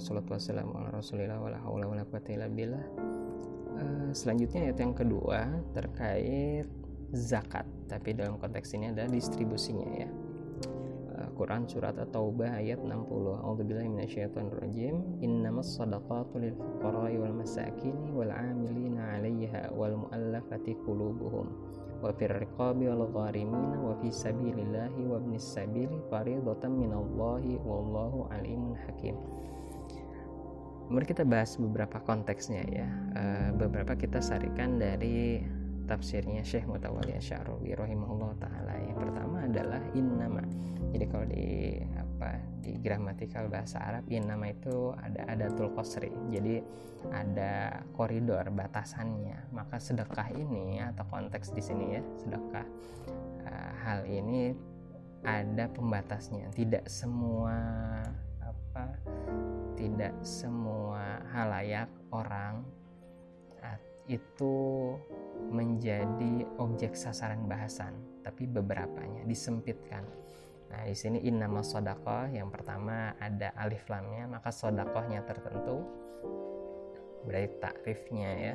wassalatu wassalamu ala rasulillah wala wala quwata illa billah uh, selanjutnya ayat yang kedua terkait zakat tapi dalam konteks ini ada distribusinya ya Quran surat At-Taubah ayat 60. A'udzubillahi minasyaitonirrajim. Innamas shadaqatu lil fuqara'i wal masakin wal 'amilina 'alayha wal mu'allafati qulubuhum wa fir riqabi wal gharimin wa fi sabilillahi wa ibnis sabili fariidatan minallahi wallahu alimun hakim. Mari kita bahas beberapa konteksnya ya. Uh, beberapa kita sarikan dari tafsirnya Syekh Mutawalli Asy'arawi rahimahullah taala. Yang pertama adalah innama jadi kalau di apa di gramatikal bahasa Arab in nama itu ada adatul qasri jadi ada koridor batasannya maka sedekah ini atau konteks di sini ya sedekah uh, hal ini ada pembatasnya tidak semua apa tidak semua halayak orang itu menjadi objek sasaran bahasan tapi beberapanya disempitkan Nah, di sini innama sodakoh yang pertama ada alif lamnya, maka sodakohnya tertentu. Berarti takrifnya ya,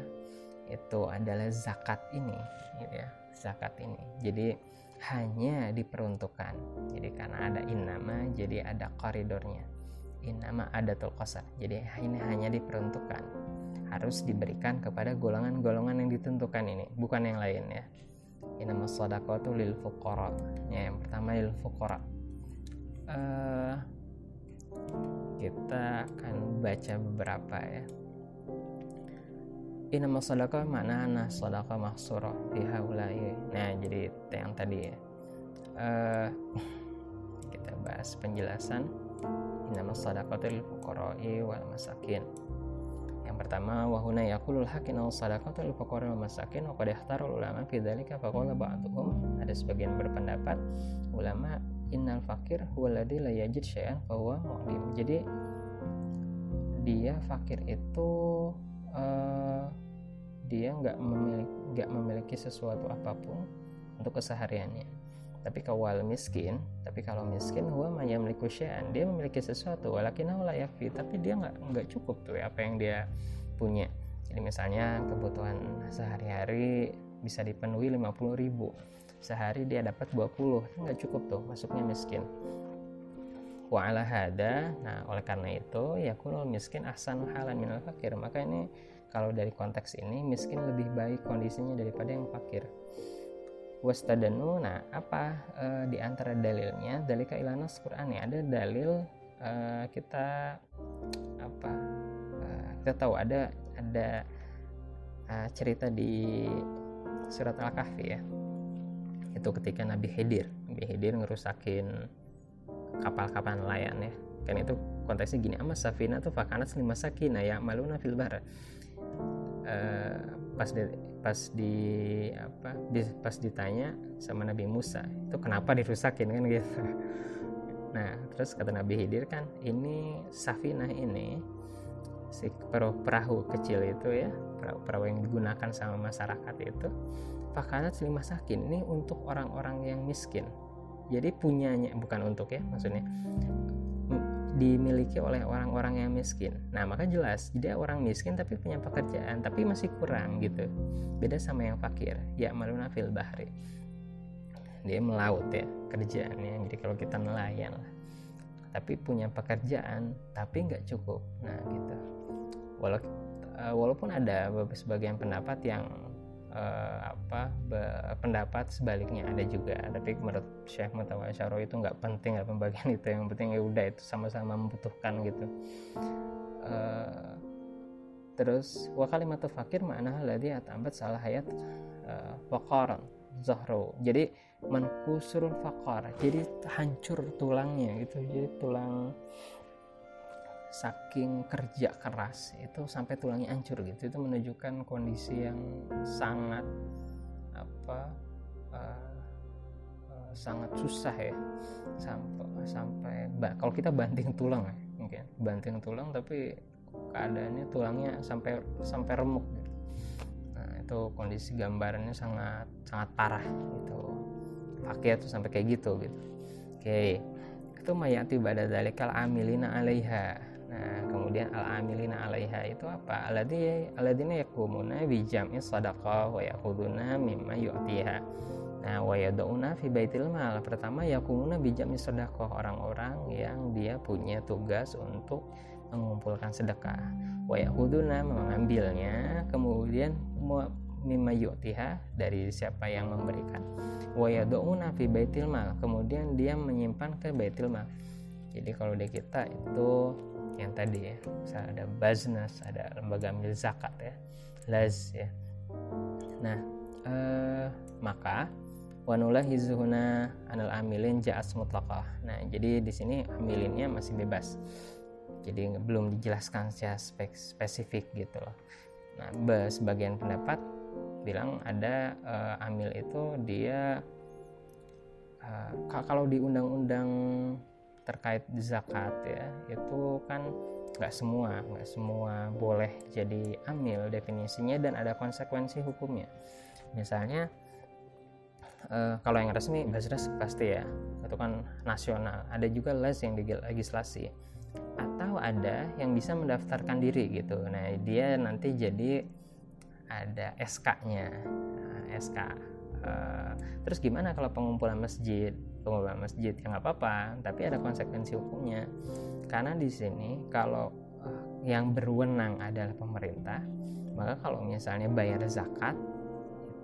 itu adalah zakat ini, gitu ya, zakat ini. Jadi hanya diperuntukkan. Jadi karena ada innama, jadi ada koridornya. Innama ada tulkosar. Jadi ini hanya diperuntukkan. Harus diberikan kepada golongan-golongan yang ditentukan ini, bukan yang lain ya. Inama itu lil fuqara. Ya, yang pertama lil fuqara. Uh, kita akan baca beberapa ya. Inama sadaqah mana nah sadaqah mahsurah fi haulai. Nah jadi yang tadi ya. Uh, kita bahas penjelasan inama sadaqatu lil fuqara'i wal masakin. Yang pertama wahuna yakulul hakin al sadaqatu lil fuqara wal masakin wa qad ikhtarul ulama fi dzalika. Faqala ba'dhum ada sebagian berpendapat ulama innal fakir huwaladzi la yajid syai'an huwa mu'lim. Jadi dia fakir itu uh, dia nggak memiliki nggak memiliki sesuatu apa pun untuk kesehariannya tapi kawal miskin tapi kalau miskin huwa mayamliku syai'an. Dia memiliki sesuatu walakin la yakfi. Tapi dia nggak nggak cukup tuh ya, apa yang dia punya. Jadi misalnya kebutuhan sehari-hari bisa dipenuhi 50 ribu. Sehari dia dapat 20 nggak cukup tuh masuknya miskin. Wa ala hada nah oleh karena itu ya kunul miskin ahsan halan minal fakir. Maka ini kalau dari konteks ini miskin lebih baik kondisinya daripada yang fakir wastadanu nah apa e, di antara dalilnya? Dalika ilanas Quran ya ada dalil e, kita apa e, kita tahu ada ada e, cerita di surat al-kahfi ya. Itu ketika Nabi Khidir Nabi Khidir ngerusakin kapal-kapal nelayan ya. Kan itu konteksnya gini amas safina tuh fakanat lima sakina ya maluna fil bar uh, pas pas di apa pas ditanya sama Nabi Musa itu kenapa dirusakin? kan gitu. Nah terus kata Nabi Hidir kan ini safinah ini si perahu, perahu kecil itu ya perahu, perahu yang digunakan sama masyarakat itu fakanat lima sakin. Ini untuk orang-orang yang miskin. Jadi punyanya bukan untuk ya maksudnya dimiliki oleh orang-orang yang miskin. Nah, maka jelas dia orang miskin tapi punya pekerjaan, tapi masih kurang gitu. Beda sama yang fakir, ya maluna fil bahri. Dia melaut ya kerjaannya. Jadi kalau kita nelayan lah. Tapi punya pekerjaan, tapi nggak cukup. Nah, gitu. Eh, walaupun ada sebagian pendapat yang uh, apa pendapat sebaliknya ada juga. Tapi menurut Syekh Mutawa Syaro itu nggak penting ya pembagian itu. Yang penting ya udah itu sama-sama membutuhkan gitu. Uh, terus wa kalimatu fakir makna ladhi atambat salah hayat faqaran zahro jadi mankusurul fakar jadi hancur tulangnya gitu. Jadi tulang saking kerja keras itu sampai tulangnya hancur gitu. Itu menunjukkan kondisi yang sangat apa uh, uh, sangat susah ya. Sampai sampai kalau kita banting tulang ya mungkin banting tulang tapi keadaannya tulangnya sampai sampai remuk gitu. nah itu kondisi gambarannya sangat sangat parah itu pakai itu sampai kayak gitu gitu. Oke itu mayati pada dalikal amilina alaiha Nah, kemudian al-amilina 'alaiha itu apa? Alladzi alladzina yakumuna bi jam'i shadaqah wa ya'khuduna mimma yu'tiha. Nah, wa yad'una fi baitil mal. Pertama yakumuna bi jam'i shadaqah, orang-orang yang dia punya tugas untuk mengumpulkan sedekah. Wa ya'khuduna mengambilnya, kemudian mimma yu'tiha dari siapa yang memberikan. Wa yad'una fi baitil mal. Kemudian dia menyimpan ke baitil mal. Jadi kalau di kita itu yang tadi ya misalnya ada baznas ada lembaga amil zakat ya laz ya. Nah eh, maka wanulah hizuhuna anal amilin jaas mutlaqah. Nah jadi di sini amilinnya masih bebas. Jadi belum dijelaskan secara spesifik gitu loh. Nah sebagian pendapat bilang ada uh, amil itu dia uh, kalau di undang-undang terkait zakat ya itu kan nggak semua nggak semua boleh jadi amil definisinya dan ada konsekuensi hukumnya. Misalnya eh, kalau yang resmi basres pasti ya itu kan nasional. Ada juga les yang legislasi. Atau ada yang bisa mendaftarkan diri gitu. Nah dia nanti jadi ada SK-nya nah, SK uh, terus gimana kalau pengumpulan masjid pengumpulan masjid. Ya nggak apa-apa tapi ada konsekuensi hukumnya. Karena di sini kalau uh, yang berwenang adalah pemerintah maka kalau misalnya bayar zakat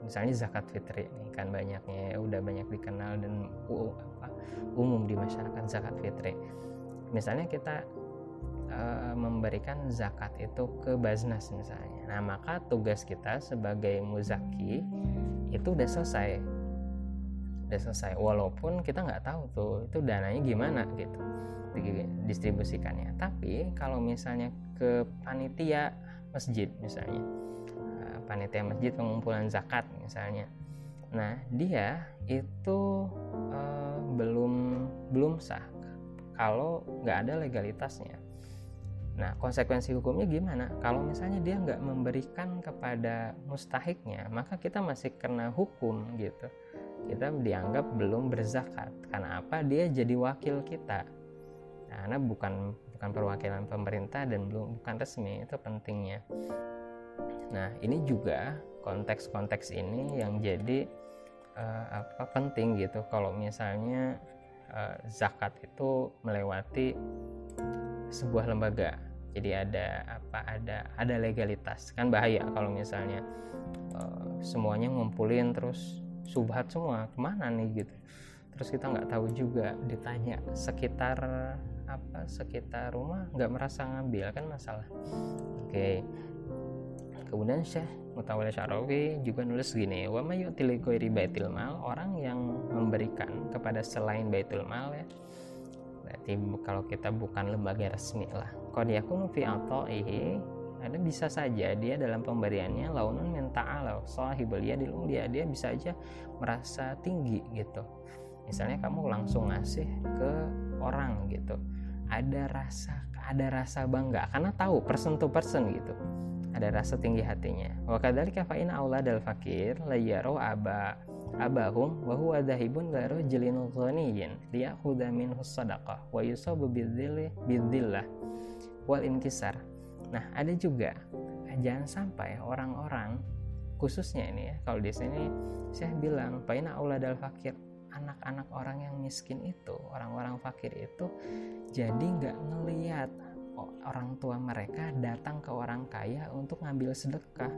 misalnya zakat fitri ini kan banyaknya ya, udah banyak dikenal dan uh, apa, umum di masyarakat zakat fitri. Misalnya kita uh, memberikan zakat itu ke Baznas misalnya. Nah maka tugas kita sebagai muzaki itu udah selesai udah selesai. Walaupun kita nggak tahu tuh itu dananya gimana gitu. Distribusikannya tapi kalau misalnya ke panitia masjid misalnya eh, panitia masjid pengumpulan zakat misalnya. Nah dia itu uh, belum belum sah kalau nggak ada legalitasnya. Nah, konsekuensi hukumnya gimana? Kalau misalnya dia nggak memberikan kepada mustahiknya, maka kita masih kena hukum gitu. Kita dianggap belum berzakat. Karena apa? Dia jadi wakil kita. Nah, karena bukan bukan perwakilan pemerintah dan belum bukan resmi itu pentingnya. Nah, ini juga konteks-konteks ini yang jadi uh, apa penting gitu. Kalau misalnya uh, zakat itu melewati sebuah lembaga jadi ada apa ada ada legalitas kan bahaya kalau misalnya uh, semuanya ngumpulin terus subhat semua ke mana nih gitu. Terus kita nggak tahu juga ditanya sekitar apa sekitar rumah nggak merasa ngambil kan masalah. Oke. Okay. kemudian Syekh Mutawalli Syarawi juga nulis gini wa mayu'til baitil mal orang yang memberikan kepada selain baitul mal ya. Berarti kalau kita bukan lembaga resmi lah. Qad yakunu fi ata'ihi ada bisa saja dia dalam pemberiannya launun min ta'ala sahibul yadil ulia dia bisa aja merasa tinggi gitu. Misalnya kamu langsung ngasih ke orang gitu ada rasa ada rasa bangga karena tahu person to person gitu ada rasa tinggi hatinya. Wa kadzalika fa in auladal fakir la yaru aba abahum wa huwa dhahibun ghairu jalin ghaniyin liyakhudha minhu sadaqah wa yusabu bidzillah wal inkisar nah ada juga jangan sampai orang-orang khususnya ini ya kalau di sini saya bilang paina auladal fakir. Anak-anak orang yang miskin itu orang-orang fakir itu jadi nggak ngelihat orang tua mereka datang ke orang kaya untuk ngambil sedekah.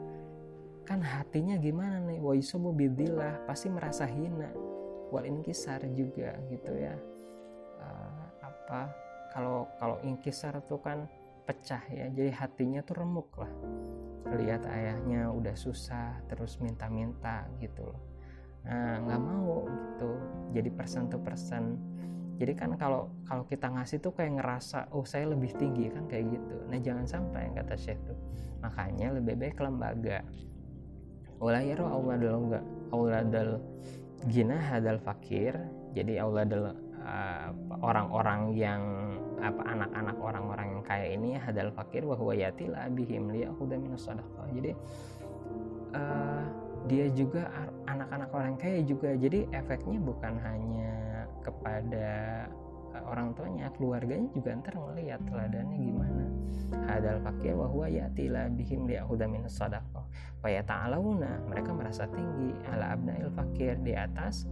Kan hatinya gimana nih? Wa yusubu bidillah. Pasti merasa hina. Wal inkisar juga gitu ya. Uh, apa kalau kalau inkisar tuh kan pecah ya jadi hatinya tuh remuk lah. Lihat ayahnya udah susah terus minta-minta gitu loh. Nah nggak mau gitu jadi persen to persen jadi kan kalau kalau kita ngasih tuh kayak ngerasa oh saya lebih tinggi kan kayak gitu. Nah jangan sampai yang kata Syekh tuh. Makanya lebih baik lembaga. Walayaru auladal auladal gina hadal fakir. Jadi auladal uh, orang-orang yang apa anak-anak orang-orang yang kaya ini hadal fakir wa huwa yatila bihim liyahuda minas jadi uh, dia juga anak-anak orang kaya juga. Jadi efeknya bukan hanya kepada uh, orang tuanya keluarganya juga ntar ngelihat teladannya gimana. Hadal fakir wa huwa ya'ti la bihim li'ahuda min sadaqah. Wa yata'alawuna mereka merasa tinggi. Ala abnail fakir di atas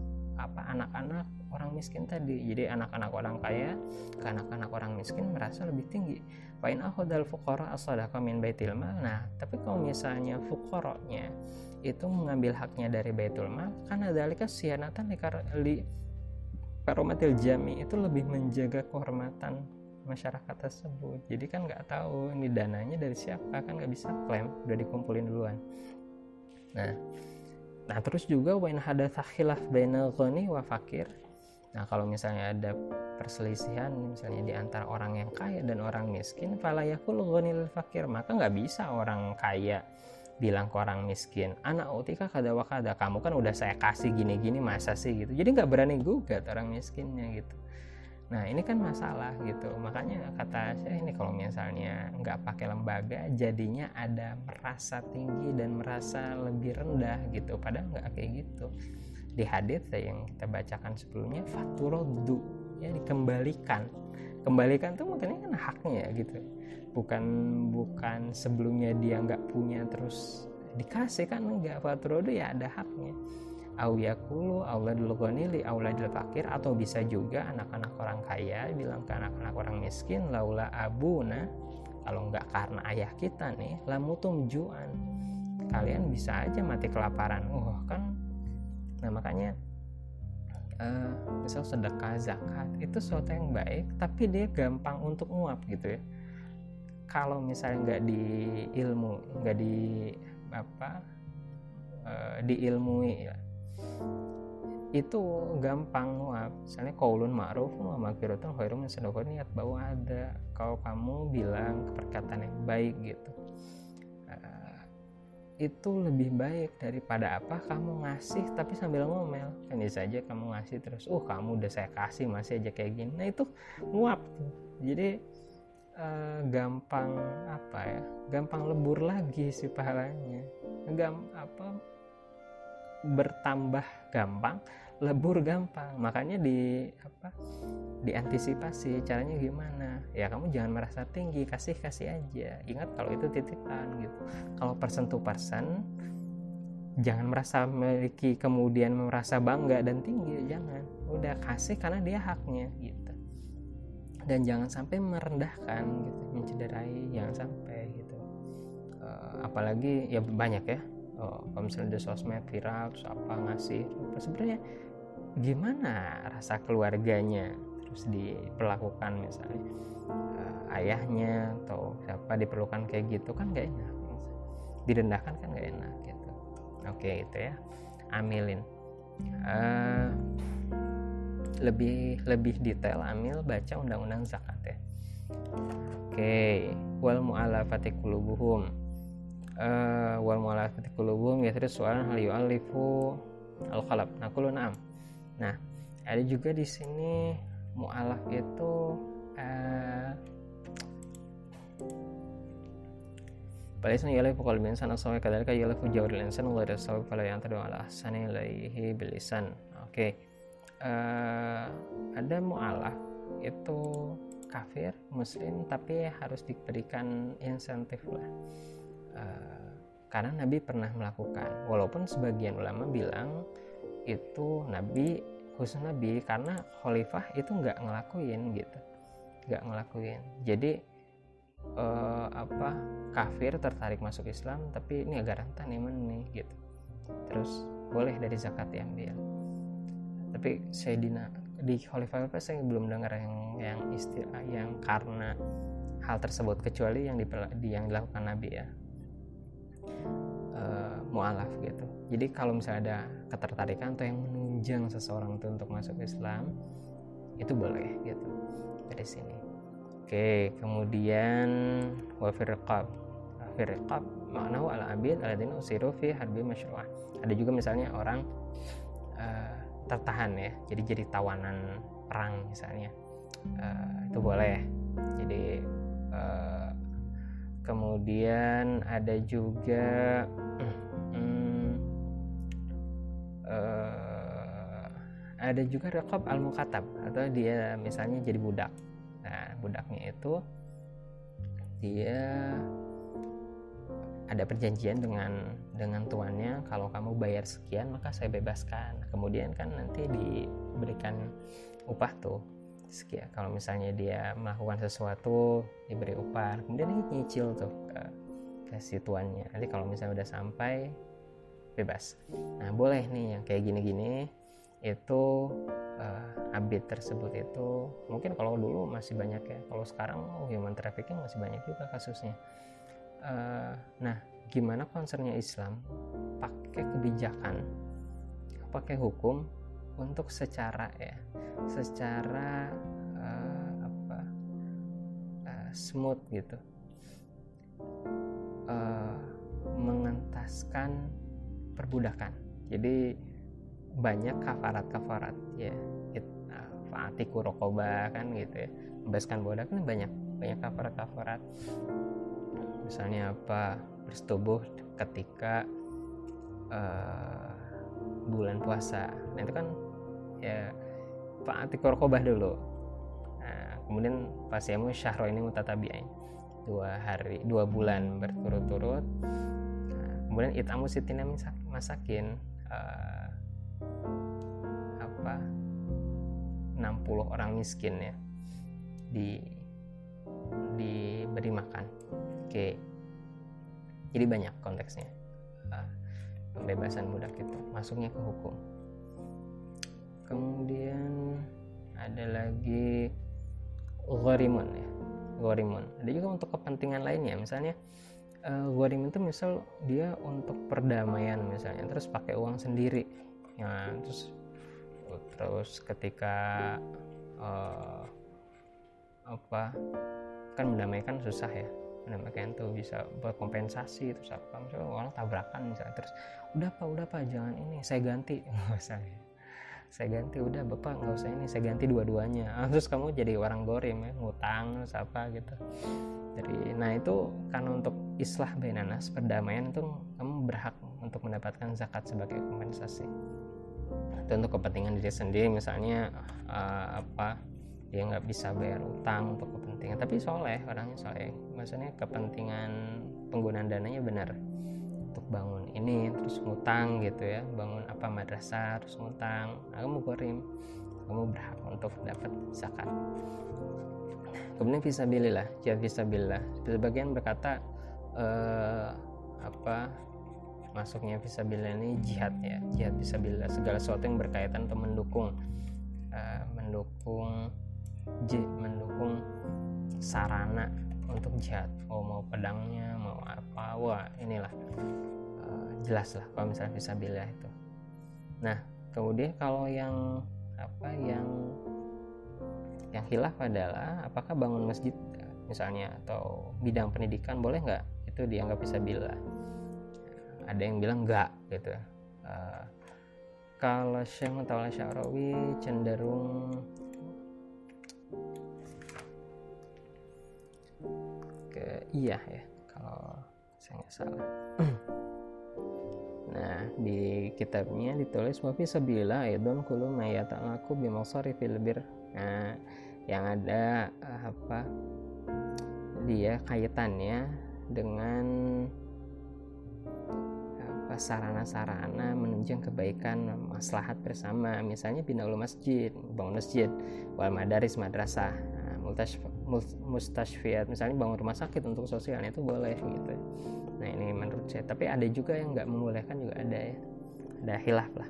apa anak-anak orang miskin tadi. Jadi anak-anak orang kaya ke anak-anak orang miskin merasa lebih tinggi. Wa in akhadal fuqara as-sadaqah min baitil mal. Nah tapi kalau misalnya fuqaranya itu mengambil haknya dari baitul mal karena dalika sianatan li karomatil jami itu lebih menjaga kehormatan masyarakat tersebut. Jadi kan nggak tahu ini dananya dari siapa kan nggak bisa klaim udah dikumpulin duluan. Nah Nah, terus juga wain hada khilaf bainal ghani wa fakir. Nah, kalau misalnya ada perselisihan misalnya di antara orang yang kaya dan orang miskin, fala yakul ghanil fakir, maka nggak bisa orang kaya bilang ke orang miskin, anak utika kada wakada, kamu kan udah saya kasih gini-gini masa sih gitu. Jadi nggak berani gugat orang miskinnya gitu. Nah ini kan masalah gitu. Makanya kata saya ini kalau misalnya nggak pakai lembaga jadinya ada merasa tinggi dan merasa lebih rendah gitu. Padahal nggak kayak gitu. Di hadits yang kita bacakan sebelumnya faturodu ya dikembalikan. Kembalikan tuh makanya kan haknya gitu. Bukan bukan sebelumnya dia nggak punya terus dikasih kan enggak faturodu ya ada haknya au yakulu auladul ghani li auladil fakir atau bisa juga anak-anak orang kaya bilang ke anak-anak orang miskin laula abuna kalau nggak karena ayah kita nih lamutum juan. Kalian bisa aja mati kelaparan. Oh kan? Nah makanya uh, misal sedekah zakat itu sesuatu yang baik tapi dia gampang untuk nguap gitu ya. Kalau misalnya nggak di ilmu nggak di apa uh, diilmui ya itu gampang wah misalnya kaulun ma'ruf wa magfiratun khairum min niat bahwa ada. Kalau kamu bilang perkataan yang baik gitu. Uh, itu lebih baik daripada apa kamu ngasih tapi sambil ngomel. Kan bisa aja kamu ngasih terus oh kamu udah saya kasih masih aja kayak gini. Nah itu nguap tuh. Jadi uh, gampang apa ya? Gampang lebur lagi si pahalanya. Gam apa bertambah gampang lebur gampang. Makanya di apa diantisipasi caranya gimana. Ya kamu jangan merasa tinggi kasih kasih aja. Ingat kalau itu titipan gitu. Kalau persen to persen jangan merasa memiliki kemudian merasa bangga dan tinggi jangan. Udah kasih karena dia haknya gitu. Dan jangan sampai merendahkan gitu mencederai jangan sampai gitu. Uh, apalagi ya banyak ya oh, kalau misalnya di sosmed viral terus apa ngasih? Sebenarnya gimana rasa keluarganya? Terus diperlakukan misalnya uh, ayahnya atau siapa diperlukan kayak gitu kan gak enak. Direndahkan kan gak enak gitu. Oke itu ya. Amilin. Uh, lebih lebih detail amil baca undang-undang zakat ya. Oke. Wal mu'alafati qulubuhum uh, wal mu'alafati qulubuhum ya terus soalan hal yu'alifu al nah kullu na'am. Nah ada juga di sini mu'alaf itu uh, Balasan ialah pukul bin sana sawi kadalika jauh dari insan wa dari sawi pada yang tadi ala ahsani ilaihi bilisan oke. Okay. uh, ada mu'alaf itu kafir muslim tapi harus diberikan insentif lah Eh, karena Nabi pernah melakukan. Walaupun sebagian ulama bilang itu Nabi khusus Nabi karena khalifah itu nggak ngelakuin gitu. Nggak ngelakuin. Jadi uh, apa kafir tertarik masuk Islam tapi ini agak rentan iman nih gitu. Terus boleh dari zakat diambil. Tapi saya dina di khalifah apa saya belum dengar yang yang istilah yang karena hal tersebut kecuali yang di, yang dilakukan Nabi ya uh, mualaf gitu. Jadi kalau misalnya ada ketertarikan atau yang menunjang seseorang itu untuk masuk Islam itu boleh gitu dari sini. Oke kemudian wafir riqab wafir riqab maknahu al abid aladina usiru fi harbi masyru'ah. Ada juga misalnya orang uh, tertahan ya jadi jadi tawanan perang misalnya. Uh, itu boleh. Jadi uh, kemudian ada juga hmm, ada juga rekop al mukatab atau dia misalnya jadi budak. Nah budaknya itu dia ada perjanjian dengan dengan tuannya kalau kamu bayar sekian maka saya bebaskan. Kemudian kan nanti diberikan upah tuh sekian kalau misalnya dia melakukan sesuatu diberi upah kemudian dia nyicil tuh ke, ke si tuannya. Nanti kalau misalnya udah sampai bebas. Nah boleh nih yang kayak gini-gini itu uh, abid tersebut itu mungkin kalau dulu masih banyak ya kalau sekarang oh, human trafficking masih banyak juga kasusnya. Uh, nah gimana concernnya Islam? Pakai kebijakan pakai hukum untuk secara ya secara uh, apa uh, smooth gitu. Uh, mengentaskan perbudakan. Jadi banyak kafarat-kafarat ya. Fatiku rokoba kan gitu ya. Bebaskan budak ini banyak banyak kafarat-kafarat. Misalnya apa bersetubuh ketika uh, bulan puasa. Nah itu kan ya Pak Korkobah dulu. Nah, kemudian pas mau syahro ini mutatabiain. Dua hari dua bulan berturut-turut. Nah, kemudian itamu sitina masakin uh, apa 60 orang miskin ya di diberi makan. Oke. Jadi banyak konteksnya. Uh, pembebasan budak itu masuknya ke hukum. Kemudian ada lagi ghorimun ya ghorimun ada juga untuk kepentingan lainnya misalnya uh, ghorimun itu misal dia untuk perdamaian misalnya terus pakai uang sendiri. Ya terus terus ketika uh, apa kan mendamaikan susah ya mendapatkan tuh bisa buat kompensasi terus apa misalnya orang tabrakan misalnya terus udah pak udah pak jangan ini saya ganti. Nggak usah saya ganti udah bapak nggak usah ini saya ganti dua-duanya. Terus kamu jadi orang gorim ya ngutang terus apa gitu. Jadi nah itu karena untuk islah benanas perdamaian itu kamu berhak untuk mendapatkan zakat sebagai kompensasi. Itu untuk kepentingan diri sendiri misalnya uh, apa dia nggak bisa bayar utang untuk kepentingan. Tapi soleh orangnya soleh. Maksudnya kepentingan penggunaan dananya benar. Untuk bangun ini terus ngutang gitu ya. Bangun apa madrasah terus ngutang. Kamu korim kamu berhak untuk dapat zakat. Kemudian visabilillah jihad visabilillah sebagian berkata eh, apa masuknya visabilillah ini jihad ya. Jihad visabilillah segala sesuatu yang berkaitan atau mendukung uh, mendukung J mendukung sarana untuk jihad oh mau pedangnya mau apa wah inilah. Uh, jelas lah kalau misalnya bisa bila itu. Nah kemudian kalau yang apa yang yang hilaf adalah apakah bangun masjid misalnya atau bidang pendidikan boleh nggak? Itu dianggap bisa bila ada yang bilang enggak gitu. Uh, kalau Syekh Mutawalla Syarawi cenderung iya ya kalau saya nggak salah. Nah di kitabnya ditulis wafi sabila idon kulu mayata'laku bimasari filbir nah yang ada apa dia kaitannya dengan apa sarana-sarana menunjang kebaikan maslahat bersama. Misalnya pindah masjid bangun masjid wal madaris madrasah mustashfiat misalnya bangun rumah sakit untuk sosialnya itu boleh gitu. Nah ini menurut saya. Tapi ada juga yang nggak membolehkan juga ada ya. Ada hilaf lah.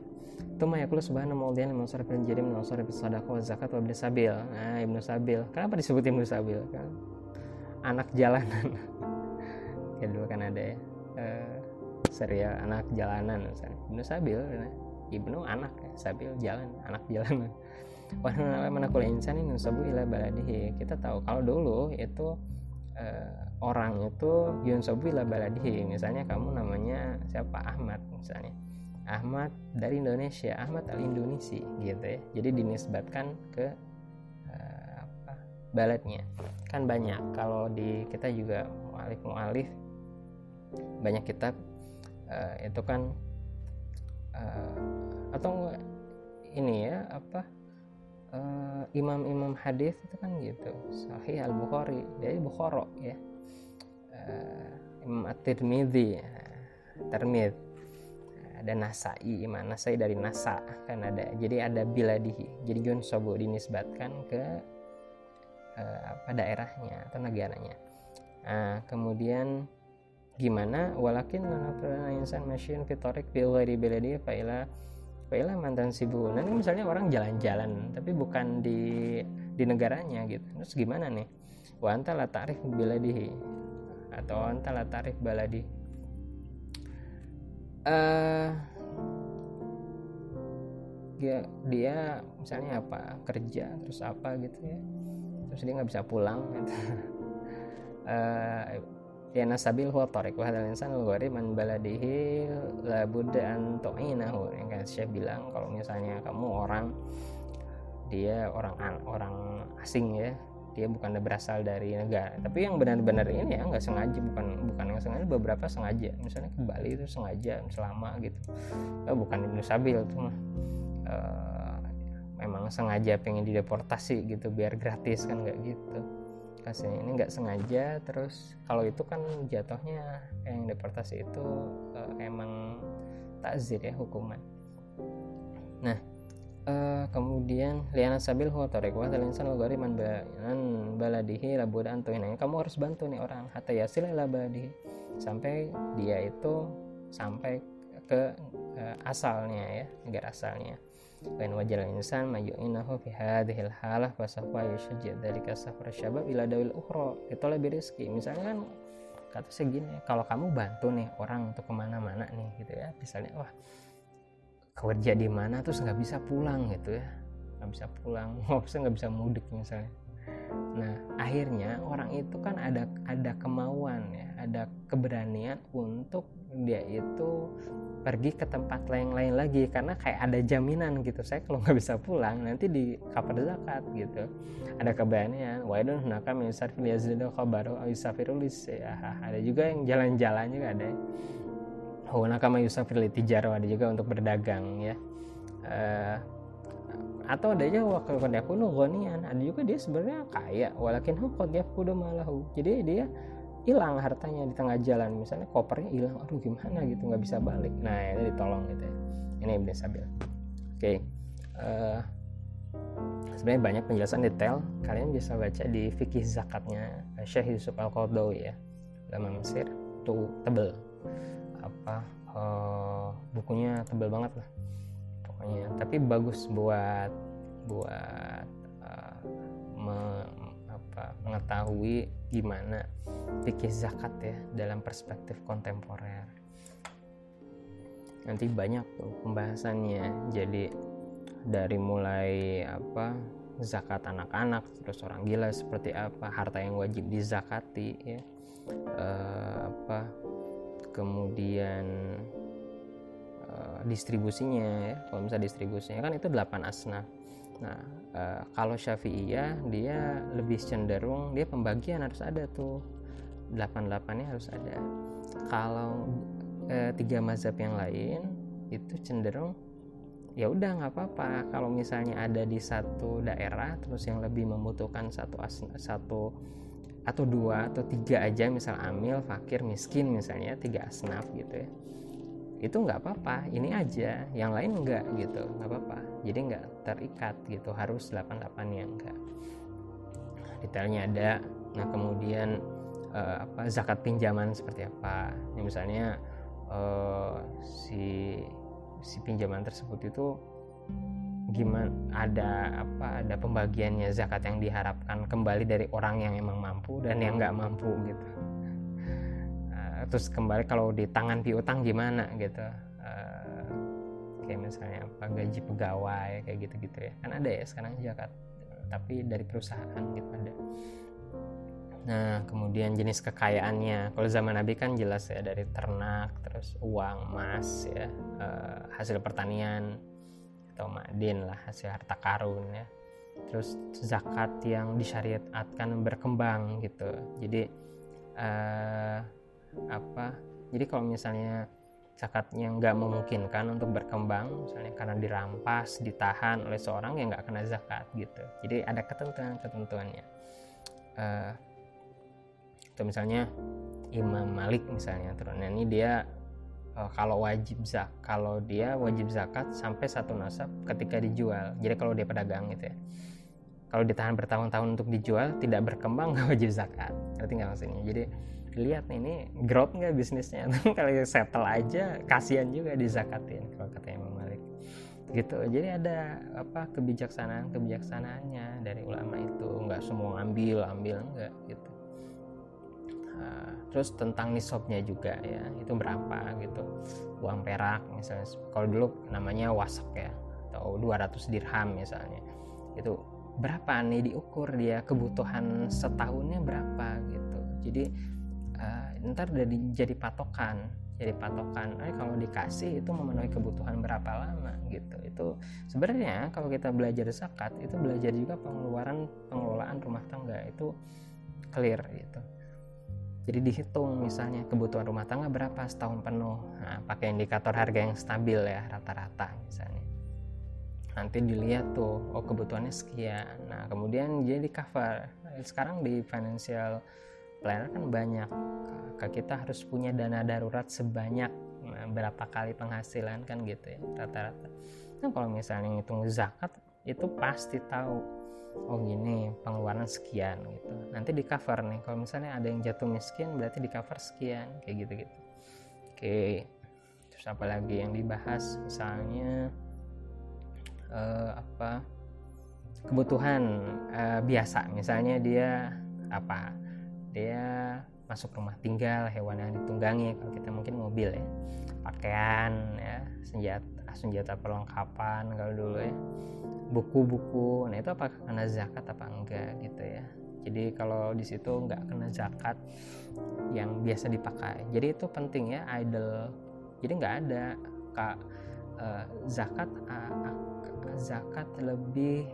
Itu mayakulu subhanahu maudian liman sarif jadi min sarif sadaqah wa zakat wa ibnu sabil. Nah ibnu sabil. Kenapa disebut ibnu sabil? Kan anak jalanan. Ya dulu kan ada ya. Uh, serial anak jalanan misalnya. Ibnu sabil nah. ibnu anak sabil jalan anak jalanan mana kuliah insan nusabu ila baladihi. Kita tahu kalau dulu itu uh, orang itu yunsabu ila baladihi. Misalnya kamu namanya siapa? Ahmad misalnya. Ahmad dari Indonesia Ahmad al Indonesi gitu ya. Jadi dinisbatkan ke uh, apa baladnya. Kan banyak. Kalau di kita juga mualif mualif banyak kitab uh, itu kan uh, atau ini ya apa uh, imam-imam hadis itu kan gitu. Sahih Al Bukhari jadi Bukhara ya. Uh, Imam At-Tirmidzi ya. Termid ada Nasai Imam Nasai dari Nasa kan ada. Jadi ada biladihi. Jadi John Sobo dinisbatkan ke uh, apa daerahnya atau negaranya. Nah, kemudian gimana? Walakin lana insan machine fitorik bil ghairi biladi faila faila mantan sibu nanti misalnya orang jalan-jalan tapi bukan di di negaranya gitu. Terus gimana nih? Wa anta la ta'rif biladihi atau anta la ta'rif baladi uh, dia dia misalnya apa kerja terus apa gitu ya. Terus dia nggak bisa pulang gitu. uh, ya nasabil huwa tariq. Wa hadzal insan al man baladihi la budda an tu'inahu. Yang kan saya bilang kalau misalnya kamu orang dia orang orang asing ya dia bukan berasal dari negara. Tapi yang benar-benar ini ya nggak sengaja bukan bukan yang sengaja beberapa sengaja. Misalnya ke Bali itu sengaja selama gitu. Oh, bukan Sabil itu mah uh, memang sengaja pengen dideportasi gitu biar gratis kan nggak gitu kasih ini nggak sengaja terus kalau itu kan jatuhnya yang deportasi itu uh, emang takzir ya hukuman. Nah uh, kemudian liana sabil huwa wa insan ghari man baladihi labuda antuhin kamu harus bantu nih orang hatta yasil ila baladihi. Sampai dia itu sampai ke uh, asalnya ya negara asalnya Lain wajal insan mayu'inahu fi hadhil halah fa sahwa yashji' dzalika safar syabab ila dawil ukhra. Itu lebih rezeki misalnya kan kata segini kalau kamu bantu nih orang untuk ke mana-mana nih gitu ya. Misalnya wah kerja di mana terus nggak bisa pulang gitu ya. Nggak bisa pulang maksudnya nggak bisa mudik misalnya. Nah akhirnya orang itu kan ada ada kemauan ya keberanian untuk dia itu pergi ke tempat lain-lain lagi karena kayak ada jaminan gitu saya kalau nggak bisa pulang nanti di kapal zakat gitu. Ada keberanian waidun naka misar filiazidu khabaru isafirulis ya ada juga yang jalan-jalan juga ada. Nakama yusafir tijaro ada juga untuk berdagang ya. Uh, atau ada aja wakil qad yakunu ghanian ada juga dia sebenarnya kaya walakin hu qad yakudu malahu. Jadi dia hilang hartanya di tengah jalan. Misalnya kopernya hilang aduh gimana gitu nggak bisa balik. Nah ini ditolong gitu ya. Ini Ibn Sabil. Oke okay. uh, eh, sebenarnya banyak penjelasan detail. Kalian bisa baca di fikih zakatnya Syekh Yusuf Al Qardawi ya ulama Mesir. Tuh tebel. Apa uh, bukunya tebal banget lah pokoknya. Tapi bagus buat buat uh, me, apa, mengetahui gimana fikih zakat ya dalam perspektif kontemporer. Nanti banyak tuh pembahasannya. Jadi dari mulai apa zakat anak-anak terus orang gila seperti apa harta yang wajib dizakati ya uh, apa kemudian uh, distribusinya ya. Kalau misalnya distribusinya kan itu 8 asnaf. Nah uh, kalau syafi'iyah dia lebih cenderung dia pembagian harus ada tuh 8-8 nya harus ada. Kalau uh, tiga mazhab yang lain itu cenderung ya udah nggak apa-apa. Kalau misalnya ada di satu daerah terus yang lebih membutuhkan satu satu atau dua atau tiga aja misal amil fakir miskin misalnya tiga asnaf gitu ya itu nggak apa-apa. Ini aja yang lain enggak gitu nggak apa-apa. Jadi nggak terikat gitu harus 88 yang enggak detailnya ada. Nah kemudian uh, apa zakat pinjaman seperti apa. Ya, misalnya uh, si si pinjaman tersebut itu gimana ada apa ada pembagiannya zakat yang diharapkan kembali dari orang yang emang mampu dan yang nggak mampu gitu. Uh, terus kembali kalau di tangan piutang gimana gitu. Uh, kayak misalnya apa gaji pegawai kayak gitu-gitu ya. Kan ada ya sekarang zakat tapi dari perusahaan gitu ada Nah, kemudian jenis kekayaannya. Kalau zaman Nabi kan jelas ya dari ternak, terus uang, emas, ya, uh, hasil pertanian, atau madin lah hasil harta karun ya. Terus zakat yang disyariatkan berkembang gitu. Jadi uh, apa? Jadi kalau misalnya zakatnya nggak memungkinkan untuk berkembang misalnya karena dirampas ditahan oleh seorang yang nggak kena zakat gitu. Jadi ada ketentuan ketentuannya uh, atau misalnya Imam Malik misalnya terus nah ini dia uh, kalau wajib zak kalau dia wajib zakat sampai satu nasab ketika dijual. Jadi kalau dia pedagang gitu ya. Kalau ditahan bertahun-tahun untuk dijual tidak berkembang nggak wajib zakat. Ngerti nggak maksudnya? Jadi lihat nih ini growth nggak bisnisnya? Kalau settle aja kasihan juga dizakatin kalau kata Imam Malik. Gitu. Jadi ada apa kebijaksanaan kebijaksanaannya dari ulama itu. Nggak semua ngambil ambil enggak gitu nah, terus tentang nisabnya juga ya itu berapa gitu. Uang perak misalnya kalau dulu namanya wasak ya atau 200 dirham misalnya. Itu berapa nih diukur dia kebutuhan setahunnya berapa gitu. Jadi uh, ntar udah jadi patokan jadi patokan. Eh, kalau dikasih itu memenuhi kebutuhan berapa lama gitu. Itu sebenarnya kalau kita belajar zakat itu belajar juga pengeluaran pengelolaan rumah tangga itu clear gitu jadi dihitung misalnya kebutuhan rumah tangga berapa setahun penuh. Nah, pakai indikator harga yang stabil ya rata-rata misalnya. Nanti dilihat tuh oh kebutuhannya sekian. Nah kemudian jadi cover. Sekarang di financial planner kan banyak. Kita harus punya dana darurat sebanyak nah, berapa kali penghasilan kan gitu ya rata-rata. Nah kalau misalnya ngitung zakat itu pasti tahu oh gini pengeluaran sekian gitu. Nanti di cover nih kalau misalnya ada yang jatuh miskin berarti di cover sekian kayak gitu gitu oke terus apa lagi yang dibahas? Misalnya uh, apa? Kebutuhan uh, biasa. Misalnya dia apa? Dia masuk rumah tinggal hewan yang ditunggangi kalau kita mungkin mobil ya. Pakaian ya senjata senjata perlengkapan kalau dulu ya. Buku-buku. Nah itu apa kena zakat apa enggak gitu ya. Jadi kalau di situ nggak kena zakat yang biasa dipakai. Jadi itu penting ya idle jadi nggak ada kak uh, zakat zakat lebih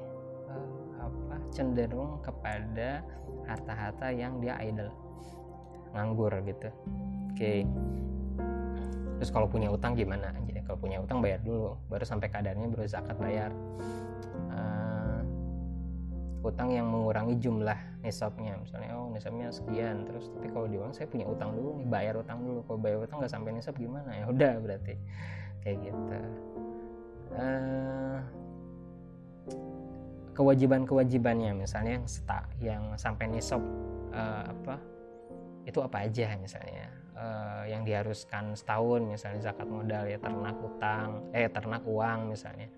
uh, apa cenderung kepada harta-harta yang dia idle nganggur gitu. Oke. Okay. terus kalau punya utang gimana kalau punya utang bayar dulu baru sampai kadarnya baru zakat bayar. Uh, utang yang mengurangi jumlah nisabnya. Misalnya oh nisabnya sekian terus tapi kalau di uang saya punya utang dulu nih bayar utang dulu. Kalau bayar utang nggak sampai nisab gimana? Ya udah berarti kayak gitu. Uh, kewajiban-kewajibannya misalnya yang seta, yang sampai nisab uh, apa itu apa aja misalnya uh, yang diharuskan setahun misalnya zakat modal ya ternak utang eh ternak uang misalnya.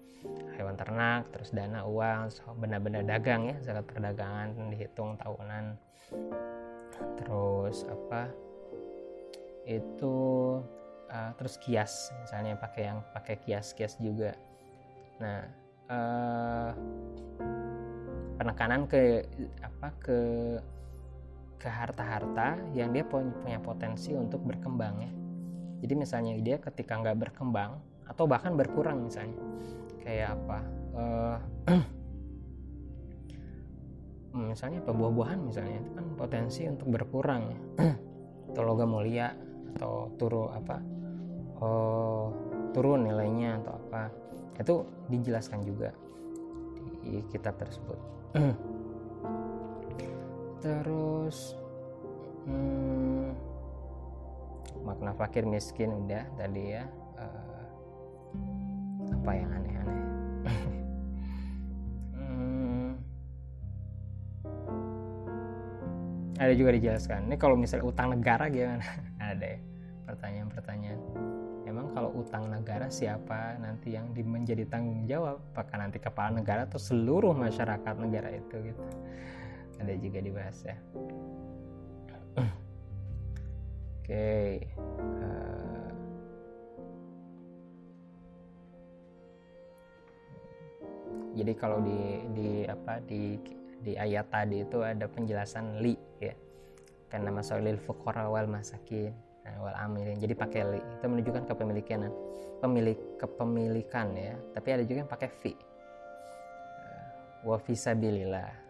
Hewan ternak terus dana uang benda-benda dagang ya zakat perdagangan dihitung tahunan. Terus apa? Itu uh, terus kias misalnya pakai yang pakai kias kias juga. Nah uh, penekanan ke apa ke ke harta-harta yang dia punya potensi untuk berkembang ya. Jadi misalnya dia ketika nggak berkembang atau bahkan berkurang misalnya kayak apa uh, misalnya apa buah-buahan misalnya itu kan potensi untuk berkurang ya. Atau logam mulia atau turu apa oh, turun nilainya atau apa. Itu dijelaskan juga di kitab tersebut terus hmm, makna fakir miskin udah tadi ya uh, apa yang aneh-aneh? Hmm, ada juga dijelaskan. Ini kalau misalnya utang negara gimana? Ada ya pertanyaan-pertanyaan. Emang kalau utang negara siapa nanti yang menjadi tanggung jawab? Apakah nanti kepala negara atau seluruh masyarakat negara itu gitu ada juga dibahas ya. Oke okay. uh, eh, jadi kalau di di apa di di ayat tadi itu ada penjelasan li ya. Karena masalil fuqara wal masakin Nah, wal amilin jadi pakai li itu menunjukkan kepemilikan pemilik kepemilikan ya. Tapi ada juga yang pakai fi. Wa fisabilillah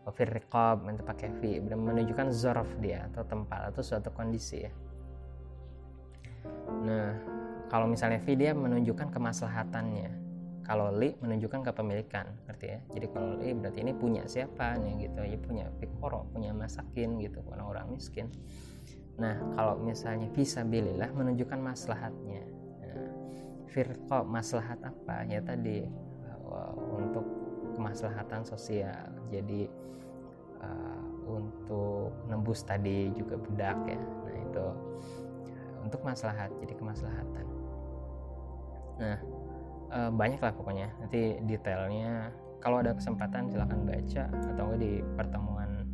wa fir riqab itu pakai fi menunjukkan zorof dia atau tempat atau suatu kondisi ya. Nah kalau misalnya fi dia menunjukkan kemaslahatannya. Kalau li menunjukkan kepemilikan ngerti ya? Jadi kalau li berarti ini punya siapa nih gitu. Ya punya pikoro punya masakin gitu. Orang-orang miskin. Nah kalau misalnya visabilillah menunjukkan maslahatnya. Nah, maslahat apa? Ya tadi untuk kemaslahatan sosial. Jadi uh, untuk nembus tadi juga budak ya. Nah itu untuk maslahat jadi kemaslahatan. Nah uh, banyak lah pokoknya. Nanti detailnya. Kalau ada kesempatan silahkan baca. Atau di pertemuan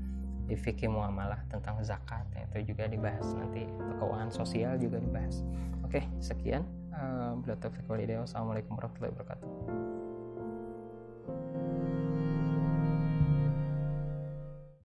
di fikih muamalah tentang zakat. Ya, itu juga dibahas nanti. Keuangan sosial juga dibahas. Oke sekian. Uh, Assalamualaikum warahmatullahi wabarakatuh